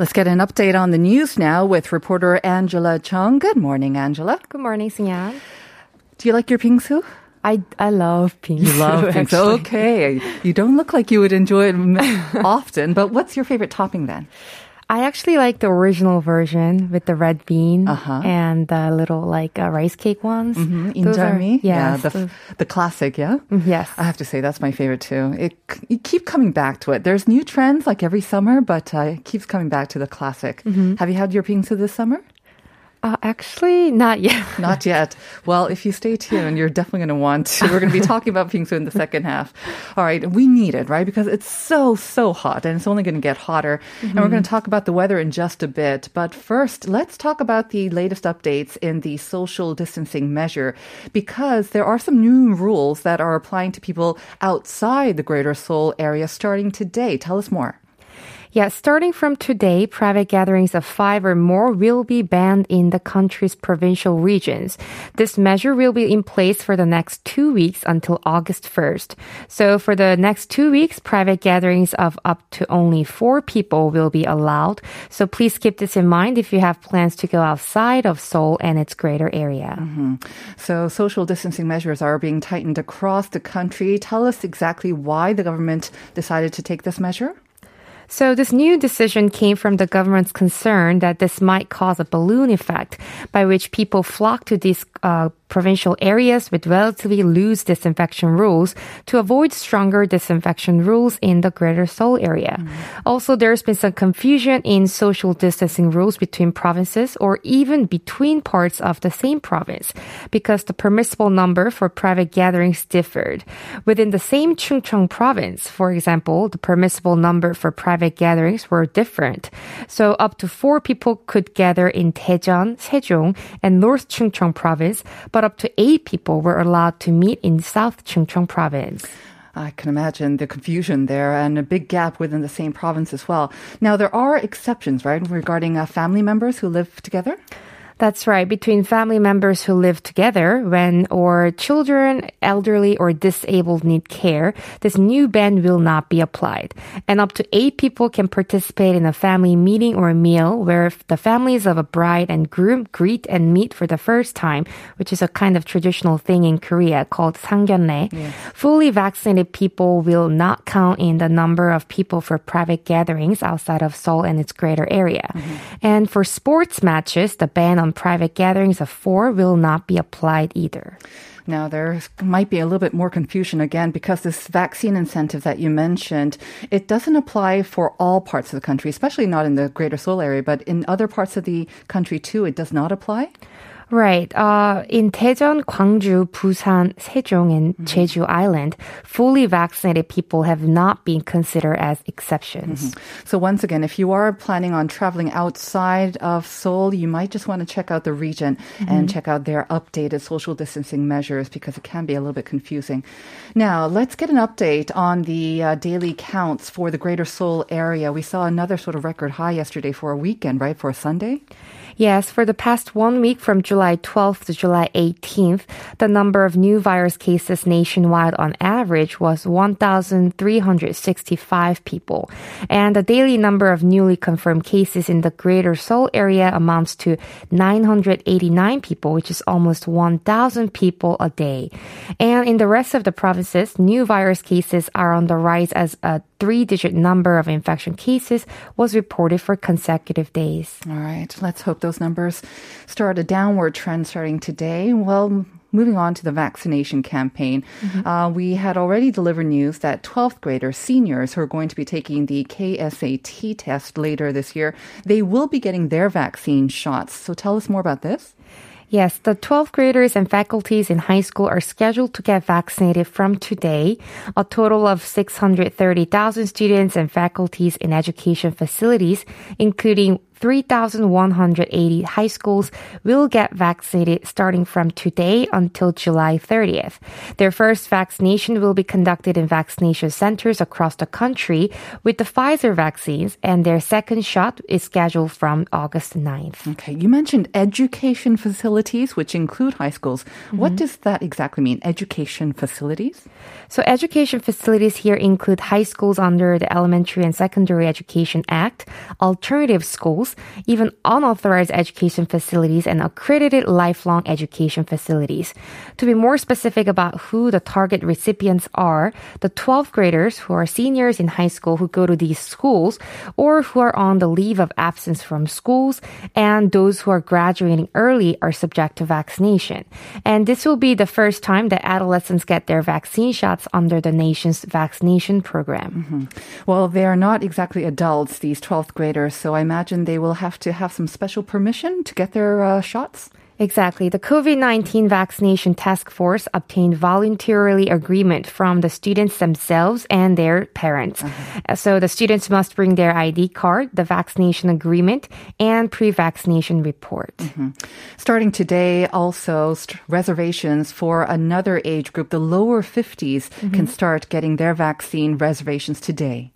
Let's get an update on the news now with reporter Angela Chung. Good morning, Angela. Good morning, Sinyan. Do you like your pingsu? I I love pink. You love pingsu. Okay. You don't look like you would enjoy it often, but what's your favorite topping then? I actually like the original version with the red bean Uh-huh. and the little like uh, rice cake ones. Mm-hmm. Injeolmi? yeah, the, those- the classic, yeah? yes. I have to say that's my favorite too. It you keep coming back to it. There's new trends like every summer, but uh, it keeps coming back to the classic. Mm-hmm. Have you had your pingsu this summer? Uh, actually, not yet. Not yet. Well, if you stay tuned, you're definitely going to want to. We're going to be talking about pingsu in the second half. All right, we need it, right? Because it's so, so hot and it's only going to get hotter. And we're going to talk about the weather in just a bit. But first, let's talk about the latest updates in the social distancing measure because there are some new rules that are applying to people outside the greater Seoul area starting today. Tell us more. Yeah, starting from today, private gatherings of five or more will be banned in the country's provincial regions. This measure will be in place for the next two weeks until August 1st. So for the next two weeks, private gatherings of up to only four people will be allowed. So please keep this in mind if you have plans to go outside of Seoul and its greater area. Mm-hmm. So, social distancing measures are being tightened across the country. Tell us exactly why the government decided to take this measure. So this new decision came from the government's concern that this might cause a balloon effect by which people flock to these uh, provincial areas with relatively loose disinfection rules to avoid stronger disinfection rules in the greater Seoul area. Also, there's been some confusion in social distancing rules between provinces or even between parts of the same province because the permissible number for private gatherings differed. Within the same Chungcheong province, for example, the permissible number for private gatherings were different. So up to four people could gather in Daejeon, Sejong, and North Chungcheong province, but up to eight people were allowed to meet in South Chungcheong province. I can imagine the confusion there and a big gap within the same province as well. Now, there are exceptions, right, regarding uh, family members who live together? That's right. Between family members who live together when or children, elderly or disabled need care, this new ban will not be applied. And up to eight people can participate in a family meeting or a meal where if the families of a bride and groom greet and meet for the first time, which is a kind of traditional thing in Korea called 상견례. Fully vaccinated people will not count in the number of people for private gatherings outside of Seoul and its greater area. And for sports matches, the ban on private gatherings of four will not be applied either. Now, there might be a little bit more confusion again because this vaccine incentive that you mentioned, it doesn't apply for all parts of the country, especially not in the greater Seoul area, but in other parts of the country too, it does not apply? Right. Uh, in Daejeon, Gwangju, Busan, Sejong, and Jeju Island, fully vaccinated people have not been considered as exceptions. So once again, if you are planning on traveling outside of Seoul, you might just want to check out the region and check out their updated social distancing measures because it can be a little bit confusing. Now, let's get an update on the uh, daily counts for the Greater Seoul area. We saw another sort of record high yesterday for a weekend, right? For a Sunday. Yes, for the past one week from July 12th to July 18th, the number of new virus cases nationwide on average was 1,365 people. And the daily number of newly confirmed cases in the greater Seoul area amounts to 989 people, which is almost 1,000 people a day. And in the rest of the provinces, new virus cases are on the rise as a three digit number of infection cases was reported for consecutive days. All right, let's hope those numbers start a downward trend starting today. Well, moving on to the vaccination campaign, uh, we had already delivered news that 12th graders, seniors who are going to be taking the KSAT test later this year, they will be getting their vaccine shots. So tell us more about this. Yes, the 12th graders and faculties in high school are scheduled to get vaccinated from today. A total of 630,000 students and faculties in education facilities, including 3,180 high schools will get vaccinated starting from today until July 30th. Their first vaccination will be conducted in vaccination centers across the country with the Pfizer vaccines, and their second shot is scheduled from August 9th. Okay, you mentioned education facilities, which include high schools. What mm-hmm. does that exactly mean? Education facilities? So education facilities here include high schools under the Elementary and Secondary Education Act, alternative schools, even unauthorized education facilities and accredited lifelong education facilities. To be more specific about who the target recipients are, the 12th graders who are seniors in high school who go to these schools or who are on the leave of absence from schools and those who are graduating early are subject to vaccination. And this will be the first time that adolescents get their vaccine shots under the nation's vaccination program. Mm-hmm. Well, they are not exactly adults, these 12th graders, so I imagine they will have to have some special permission to get their uh, shots. Exactly. The COVID-19 vaccination task force obtained voluntarily agreement from the students themselves and their parents. Uh, So the students must bring their ID card, the vaccination agreement, and pre-vaccination report. Starting today, also st- reservations for another age group, the lower 50s, can start getting their vaccine reservations today.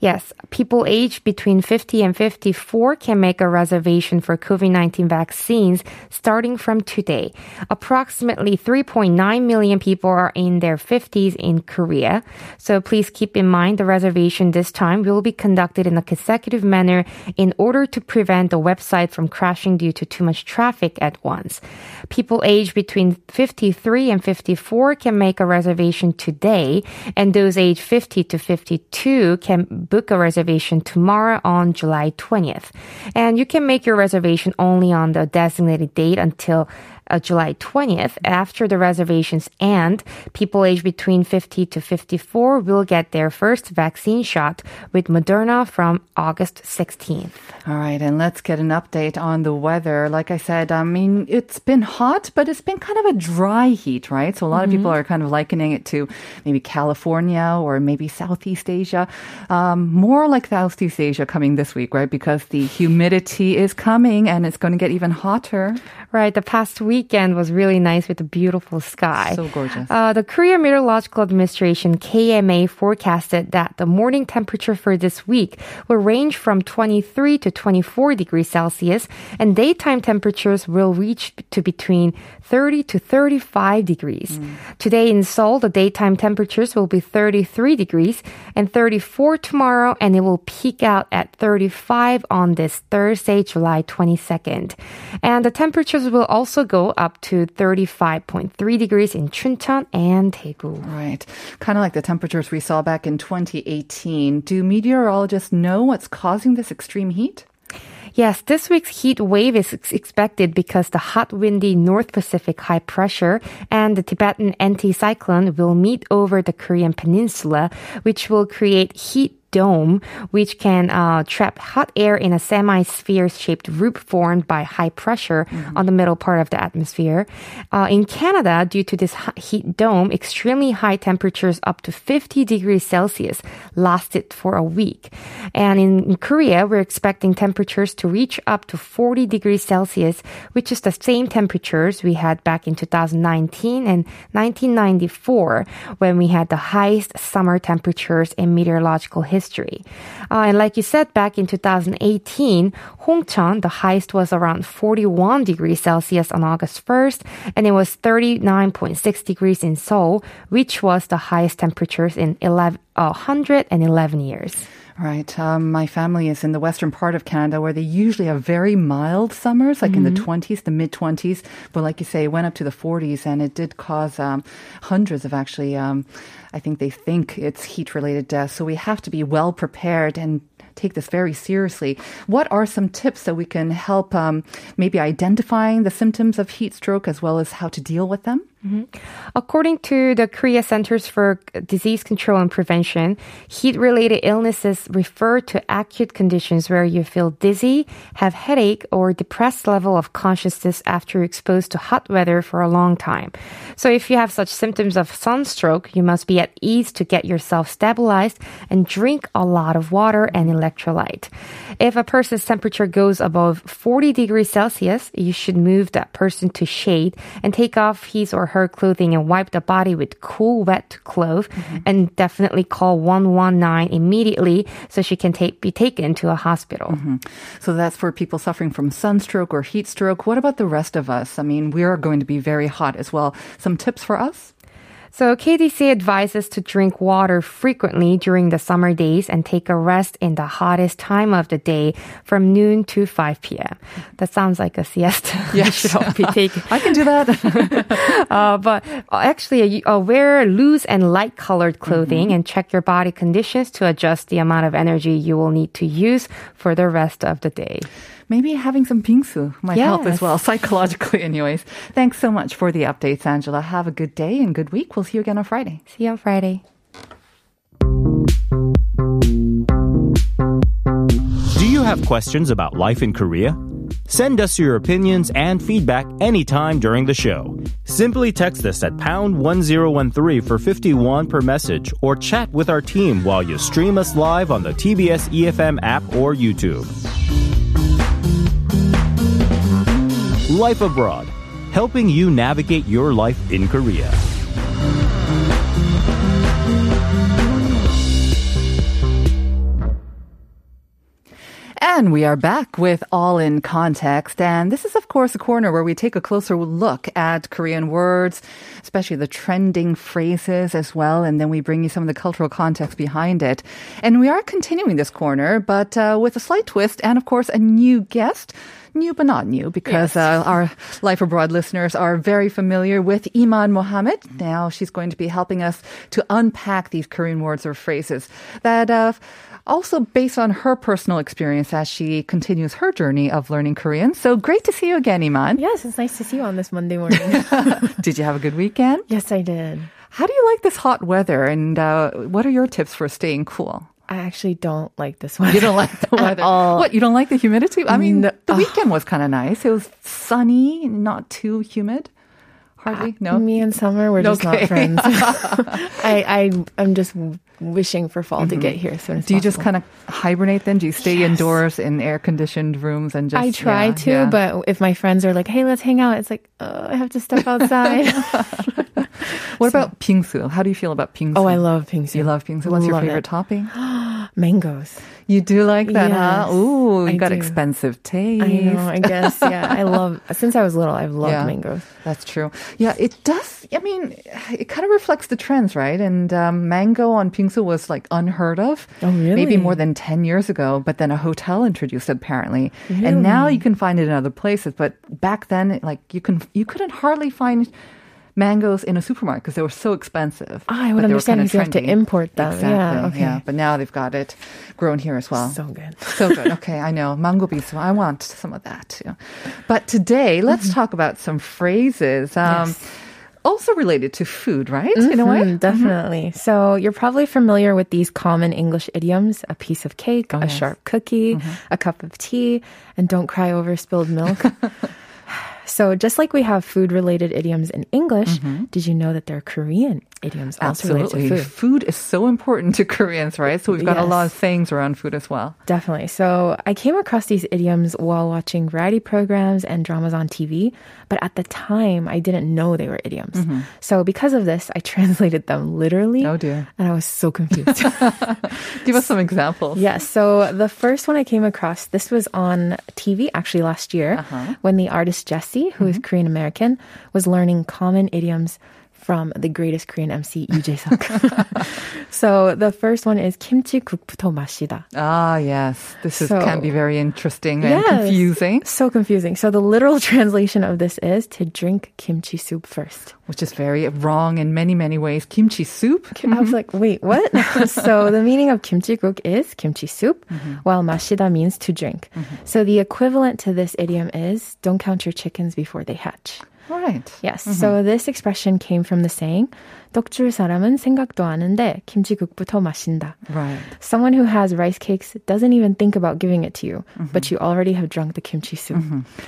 Yes, people aged between 50 and 54 can make a reservation for COVID-19 vaccines starting from today. Approximately 3.9 million people are in their 50s in Korea. So please keep in mind the reservation this time will be conducted in a consecutive manner in order to prevent the website from crashing due to too much traffic at once. People aged between 53 and 54 can make a reservation today, and those aged 50 to 52 can book a reservation tomorrow on July 20th. And you can make your reservation only on the designated date until uh, July 20th. After the reservations end, people aged between 50 to 54 will get their first vaccine shot with Moderna from August 16th. All right, and let's get an update on the weather. Like I said, I mean, it's been hot, but it's been kind of a dry heat, right? So a lot of people are kind of likening it to maybe California or maybe Southeast Asia. Um, more like Southeast Asia coming this week, right? Because the humidity is coming and it's going to get even hotter. Right, the past weekend was really nice with a beautiful sky. So gorgeous. Uh, the Korea Meteorological Administration KMA forecasted that the morning temperature for this week will range from 23 to 24 degrees Celsius, and daytime temperatures will reach to between 30 to 35 degrees. Today in Seoul, the daytime temperatures will be 33 degrees and 34 tomorrow, and it will peak out at 35 on this Thursday, July 22nd. And the temperatures will also go up to 35.3 degrees in Chuncheon and Daegu. Right. Kind of like the temperatures we saw back in 2018. Do meteorologists know what's causing this extreme heat? Yes, this week's heat wave is ex- expected because the hot, windy North Pacific high pressure and the Tibetan anticyclone will meet over the Korean peninsula, which will create heat dome, which can uh, trap hot air in a semi-sphere shaped roof formed by high pressure on the middle part of the atmosphere. Uh, in Canada, due to this heat dome, extremely high temperatures up to 50 degrees Celsius lasted for a week. And in, in Korea, we're expecting temperatures to reach up to 40 degrees Celsius, which is the same temperatures we had back in 2019 and 1994 when we had the highest summer temperatures in meteorological history. Uh, and like you said, back in 2018, Hongcheon, the highest was around 41 degrees Celsius on August 1st, and it was 39.6 degrees in Seoul, which was the highest temperatures in 11, uh, 111 years. Right. Um, my family is in the western part of Canada where they usually have very mild summers, like in the 20s, the mid 20s. But like you say, it went up to the 40s and it did cause um, hundreds of actually, um, I think they think it's heat related deaths. So we have to be well prepared and take this very seriously. What are some tips that we can help um, maybe identifying the symptoms of heat stroke as well as how to deal with them? Mm-hmm. According to the Korea Centers for Disease Control and Prevention, heat-related illnesses refer to acute conditions where you feel dizzy, have headache, or depressed level of consciousness after exposed to hot weather for a long time. So if you have such symptoms of sunstroke, you must be at ease to get yourself stabilized and drink a lot of water and electrolyte. If a person's temperature goes above 40 degrees Celsius, you should move that person to shade and take off his or her clothing and wipe the body with cool, wet cloth mm-hmm. and definitely call 119 immediately so she can take, be taken to a hospital. Mm-hmm. So that's for people suffering from sunstroke or heat stroke. What about the rest of us? I mean, we are going to be very hot as well. Some tips for us? So KDC advises to drink water frequently during the summer days and take a rest in the hottest time of the day from noon to 5 p.m. That sounds like a siesta. Yes. should all be taking. I can do that. Uh, but actually, uh, wear loose and light colored clothing and check your body conditions to adjust the amount of energy you will need to use for the rest of the day. Maybe having some bingsu might help as well, psychologically, anyways. Thanks so much for the updates, Angela. Have a good day and good week. We'll see you again on Friday. See you on Friday. Do you have questions about life in Korea? Send us your opinions and feedback anytime during the show. Simply text us at pound 1013 for 51 per message or chat with our team while you stream us live on the TBS EFM app or YouTube. Life Abroad, helping you navigate your life in Korea. And we are back with All in Context. And this is, of course, a corner where we take a closer look at Korean words, especially the trending phrases as well. And then we bring you some of the cultural context behind it. And we are continuing this corner, but uh, with a slight twist and, of course, a new guest. New but not new because uh, our Life Abroad listeners are very familiar with Iman Mohammed. Now she's going to be helping us to unpack these Korean words or phrases that uh, also based on her personal experience as she continues her journey of learning Korean. So great to see you again, Iman. Yes, it's nice to see you on this Monday morning. Did you have a good weekend? yes, I did. How do you like this hot weather and uh, what are your tips for staying cool? I actually don't like this one. You don't like the weather. all. What, you don't like the humidity? I mean, No. the weekend was kind of nice. It was sunny, not too humid. Hardly, no. Me and Summer, we're just Okay. not friends. I, I, I'm just wishing for fall to mm-hmm. get here soon Do you just kind of hibernate then? Do you stay Yes. indoors in air conditioned rooms and just? I try yeah, to, yeah. but if my friends are like, "Hey, let's hang out," it's like, oh, I have to step outside. what about pingsu? How do you feel about pingsu? oh, I love pingsu. You love pingsu. What's your favorite it. topping? mangoes. You do like that, huh? Ooh, you I got do. expensive taste. I know. I guess. Yeah, I love. Since I was little, I've loved Yeah. mangoes. That's true. Yeah, it does. I mean, it kind of reflects the trends, right? And um, mango on Pingsu was like unheard of. Oh, really? Maybe more than 10 years ago, but then a hotel introduced it apparently. And now you can find it in other places, but back then like you can you couldn't hardly find mangoes in a supermarket because they were so expensive. Ah, I would understand because you have to import them. Exactly. Yeah, okay. Yeah, but now they've got it grown here as well. So good. So good. Okay, I know. Mango beef. I want some of that too. But today, let's talk about some phrases. Um, Mm-hmm. Yes. Also related to food, right? In a way? Mhm, definitely. So you're probably familiar with these common English idioms: a piece of cake, a yes. sharp cookie, a cup of tea, and don't cry over spilled milk. so just like we have food-related idioms in English, mm-hmm. did you know that there are Korean idioms Absolutely. food? Food is so important to Koreans, right? So we've got a lot of Yes. sayings around food as well. Definitely. So I came across these idioms while watching variety programs and dramas on TV, but at the time I didn't know they were idioms. Mm-hmm. So because of this, I translated them literally. Oh, dear. And I was so confused. Give us some examples. Yes. So the first one I came across, this was on TV actually last year uh-huh. when the artist Jessie, who is mm-hmm. Korean American, was learning common idioms from the greatest Korean MC, Lee Jae-suk. so the first one is 김치국부터 마시다. Ah, yes. This is, So- can be very interesting and Yes. confusing, So confusing. So the literal translation of this is to drink kimchi soup first. which is very wrong in many, many ways. Kimchi soup. I was like, wait, what? so the meaning of kimchi-guk is kimchi soup, while mashida means to drink. So the equivalent to this idiom is don't count your chickens before they hatch. Right. right. Yes. So mm-hmm. this expression came from the saying, 떡줄 사람은 생각도 안 하는데 김치국부터 마신다. Right. Someone who has rice cakes doesn't even think about giving it to you, but you already have drunk the kimchi soup.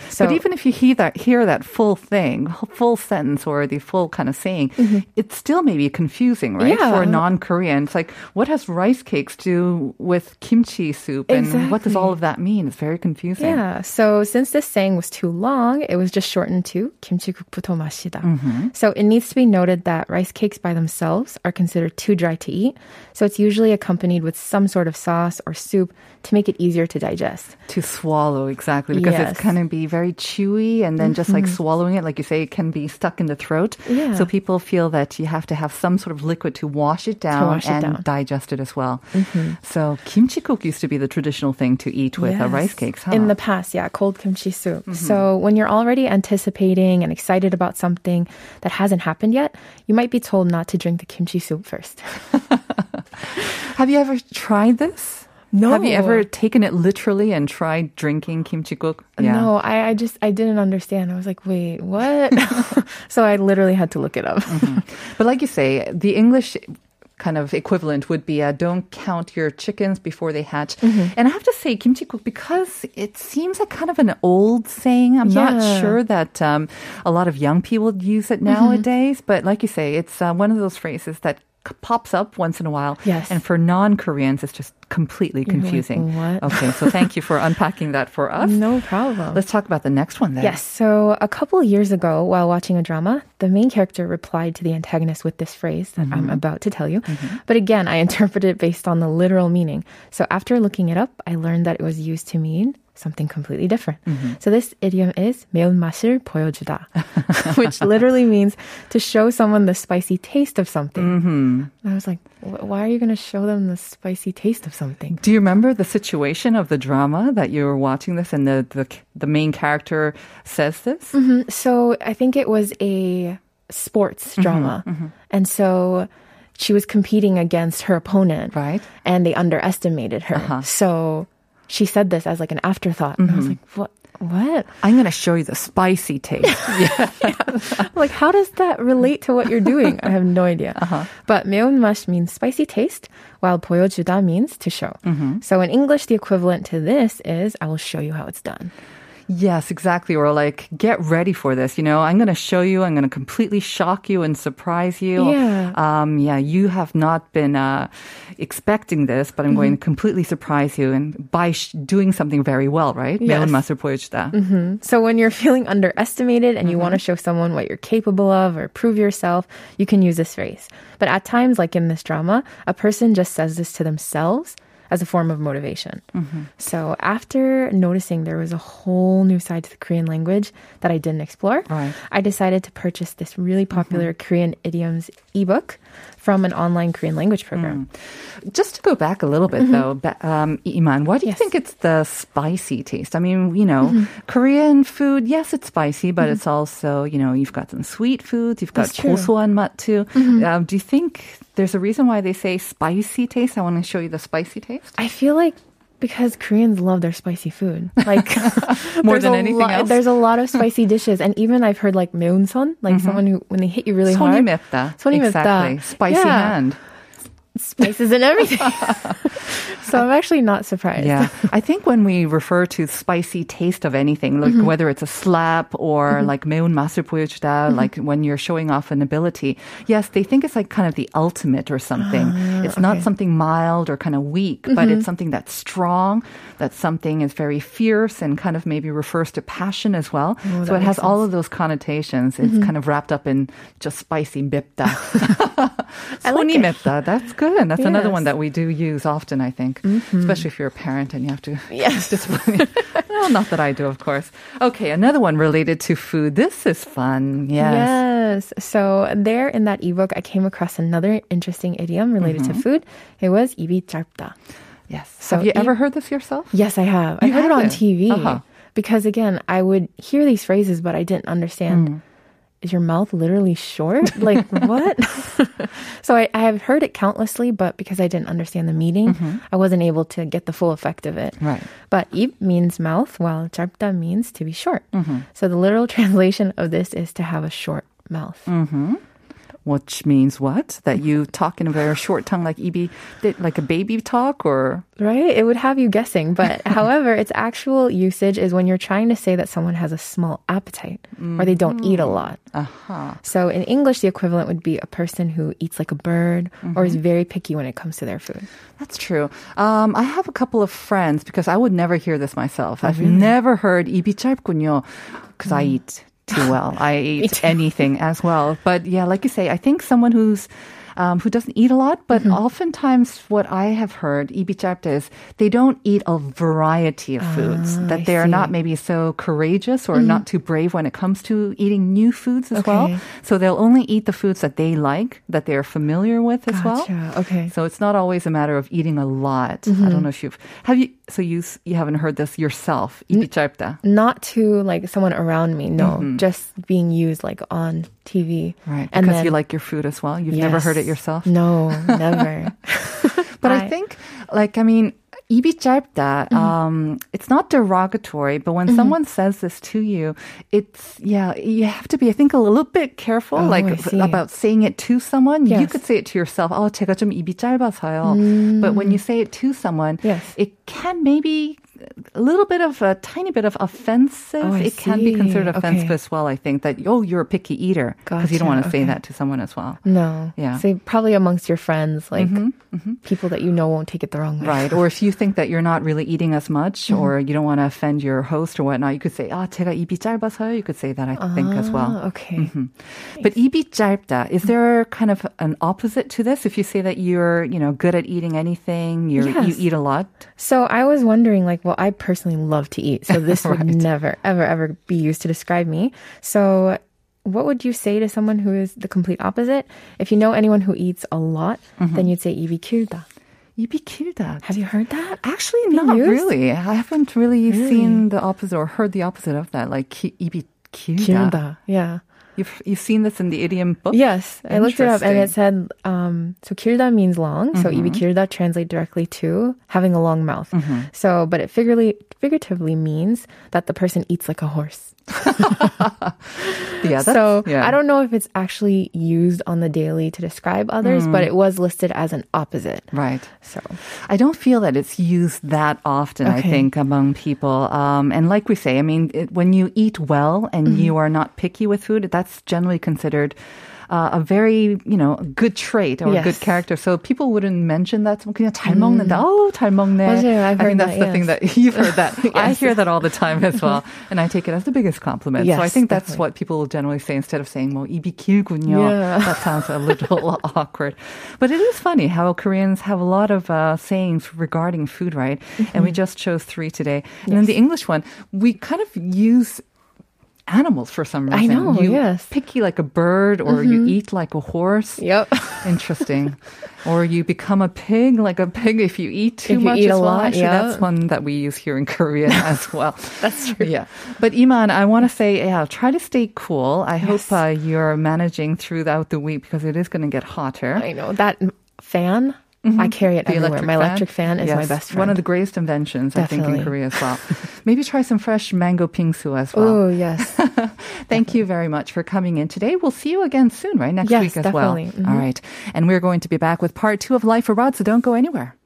So but even if you hear that, hear that full thing, full sentence, or the full kind of saying, it still may be confusing, right? Yeah. For a non-Korean, it's like, what has rice cakes to do with kimchi soup, and what does all of that mean? It's very confusing. Yeah. So since this saying was too long, it was just shortened to 김치국부터 마시다. So it needs to be noted that rice cakes by themselves are considered too dry to eat. So it's usually accompanied with some sort of sauce or soup to make it easier to digest. To swallow, exactly, because Yes. it's kind of be very chewy, and then just like mm-hmm. swallowing it, like you say, it can be stuck in the throat. Yeah. So people feel that you have to have some sort of liquid to wash it down wash it and down. digest it as well. Mm-hmm. So kimchi-guk used to be the traditional thing to eat with uh, Yes. rice cakes, huh? In the past, yeah, cold kimchi soup. Mm-hmm. So when you're already anticipating and excited about something that hasn't happened yet, you might be told not to drink the kimchi soup first. Have you ever tried this? No. Have you ever taken it literally and tried drinking kimchi-guk? No, I, I just I didn't understand. I was like, wait, what? so I literally had to look it up. Mm-hmm. But like you say, the English kind of equivalent would be uh, don't count your chickens before they hatch. Mm-hmm. And I have to say, kimchi-guk, because it seems like kind of an old saying. I'm not sure that um, a lot of young people use Mm-hmm. it nowadays. But like you say, it's uh, one of those phrases that pops up once in a while. Yes. And for non-Koreans, it's just completely like, confusing. "What?" Okay, so thank you for unpacking that for us. no problem. Let's talk about the next one then. Yes. So a couple years ago, while watching a drama, the main character replied to the antagonist with this phrase that I'm about to tell you. But again, I interpreted it based on the literal meaning. So after looking it up, I learned that it was used to mean something completely different. So this idiom is 매운맛을 보여주다, which literally means to show someone the spicy taste of something. And I was like, "Wh- why are you going to show them the spicy taste of something? Do you remember the situation of the drama that you were watching this and the, the, the main character says this? Mm-hmm. So I think it was a sports mm-hmm, drama. Mm-hmm. And so she was competing against her opponent. Right. And they underestimated her. Uh-huh. So she said this as like an afterthought. And I was like, what? What? I'm going to show you the spicy taste. Like, how does that relate to what you're doing? I have no idea. But 매운맛 means spicy taste, while 보여주다 means to show. So in English, the equivalent to this is, I will show you how it's done. yes, exactly. Or like, get ready for this. You know, I'm going to show you, I'm going to completely shock you and surprise you. Yeah. Um, yeah, you have not been uh, expecting this, but I'm going to completely surprise you and by sh- doing something very well, right? Yes. 매운맛을 보여주다. So when you're feeling underestimated and you want to show someone what you're capable of or prove yourself, you can use this phrase. But at times, like in this drama, a person just says this to themselves as a form of motivation. Mm-hmm. So after noticing there was a whole new side to the Korean language that I didn't explore, Right. I decided to purchase this really mm-hmm. popular Korean idioms ebook from an online Korean language program. Mm. Just to go back a little bit mm-hmm. though, um, Iman, why do you think it's the spicy taste? I mean, you know, mm-hmm. Korean food, yes, it's spicy, but mm-hmm. it's also, you know, you've got some sweet foods, you've got gosoan mat too. Mm-hmm. Um, do you think there's a reason why they say spicy taste? I want to show you the spicy taste. I feel like because Koreans love their spicy food. Like More there's than a anything lot, else? There's a lot of spicy dishes, and even I've heard like meunson, like someone who when they hit you really 손이 hard, 맵다. 손이 맵다. Exactly. Spicy Yeah. hand. spices and everything. so I'm actually not surprised. Yeah. I think when we refer to spicy taste of anything, like whether it's a slap or like 매운 맛을 보여주다, like when you're showing off an ability, yes, they think it's like kind of the ultimate or something. it's not something mild or kind of weak, but it's something that's strong, that something is very fierce and kind of maybe refers to passion as well. so it has all of those connotations. It's kind of wrapped up in just spicy 맵다. 손이 맵다. That's good. That's another Yes. one that we do use often, I think, especially if you're a parent and you have to Yes. discipline. well, not that I do, of course. Okay, another one related to food. This is fun. Yes. Yes. So there in that ebook, I came across another interesting idiom related to food. It was 입이 짧다. Yes. So have you i- ever heard this yourself? Yes, I have. I You heard it have on it? TV. Uh-huh. Because again, I would hear these phrases, but I didn't understand. Is your mouth literally short? Like what? So I, I have heard it countlessly, but because I didn't understand the meaning, I wasn't able to get the full effect of it. Right. But 입 means mouth, while 짧다 means to be short. So the literal translation of this is to have a short mouth. Which means what? That you talk in a very short tongue, like EB, like a baby talk, or Right? It would have you guessing. But however, its actual usage is when you're trying to say that someone has a small appetite or they don't eat a lot. uh-huh. So in English, the equivalent would be a person who eats like a bird or is very picky when it comes to their food. That's true. Um, I have a couple of friends because I would never hear this myself. I've never heard 입이 짧군요 because I eat too well. I eat anything as well. But yeah, like you say, I think someone who's um, who doesn't eat a lot. But mm-hmm. oftentimes, what I have heard, ibichapta, is they don't eat a variety of foods, ah, that they are not maybe so courageous or mm-hmm. not too brave when it comes to eating new foods as okay. well. So they'll only eat the foods that they like, that they're familiar with as gotcha. well. Okay. So it's not always a matter of eating a lot. Mm-hmm. I don't know if you've, have you, so you, you haven't heard this yourself, ibichapta? N- not to like someone around me, no. Mm-hmm. Just being used like on TV. Right. And because then, you like your food as well. You've yes. never heard it yourself. No, never. But I I- think, like, I mean, 입이 짧다, Mm-hmm. um, it's not derogatory, but when someone says this to you, it's, yeah, you have to be, I think, a little bit careful, Oh, like, I see. about saying it to someone. You Yes. could say it to yourself, oh, 제가 좀 입이 짧아서요. But when you say it to someone, Mm. Yes. it can maybe a little bit of a tiny bit of offensive. Oh, I it can be considered see. offensive Okay. as well, I think, that, oh, you're a picky eater. Because you don't Gotcha. want to say Okay. that to someone as well. No. Yeah. So probably amongst your friends, like people that you know won't take it the wrong way. Right. Or if you think that you're not really eating as much or you don't want to offend your host or whatnot, you could say, ah, 제가 입이 짧아서요. You could say that, I think, as well. Ah, okay. But 입이 짧다, is there kind of an opposite to this? If you say that you're, you know, good at eating anything, you're, you Yes. eat a lot? So I was wondering, like, well, I personally love to eat, so this would never, ever, ever be used to describe me. So, what would you say to someone who is the complete opposite? If you know anyone who eats a lot, then you'd say 입이 길다. 입이 길다. Have you heard that? Actually, not used? really. I haven't really, seen the opposite or heard the opposite of that. Like, ki, 입이 길다. 길다. Yeah. You've you've seen this in the idiom book. Yes, I looked it up, and it said um, so. Kirda means long, mm-hmm. so ibi kirda translate directly to having a long mouth. Mm-hmm. So, but it figuratively means that the person eats like a horse. Yeah, so yeah. I don't know if it's actually used on the daily to describe others, but it was listed as an opposite. Right. So I don't feel that it's used that often, I think, among people. Um, and like we say, I mean, it, when you eat well and Mm-hmm. you are not picky with food, that's generally considered uh, a very, you know, good trait or a good Yes. Mm. character. So people wouldn't mention that. So 그냥 잘 먹는다. Oh, 잘 먹네. 맞아요, I I've think heard that's that, the thing yes. that you've heard that. I Yes. hear that all the time as well. And I take it as the biggest compliment. so I Yes, think that's definitely. what people will generally say instead of saying, well, 입이 길군요. Yeah. That sounds a little awkward. But it is funny how Koreans have a lot of uh, sayings regarding food, right? And we just chose three today. And then the English one, we kind of use animals for some reason. I know, you yes. picky like a bird or you eat like a horse. Yep. Interesting. or you become a pig, like a pig if you eat too If you much eat as a well. lot, yeah. that's one that we use here in Korea as well. That's true. Yeah. But Iman, I want to say, yeah, try to stay cool. I hope uh, you're managing throughout the week because it is going to get hotter. I know that fan. I carry it The everywhere. My electric fan is my best friend. One of the greatest inventions, I think, in Korea as well. Maybe try some fresh mango pingsu as well. Oh yes. Thank you very much for coming in today. We'll see you again soon, right? Next Yes, week as well. definitely. Mhm. All right. And we're going to be back with part two of Life Abroad, so don't go anywhere.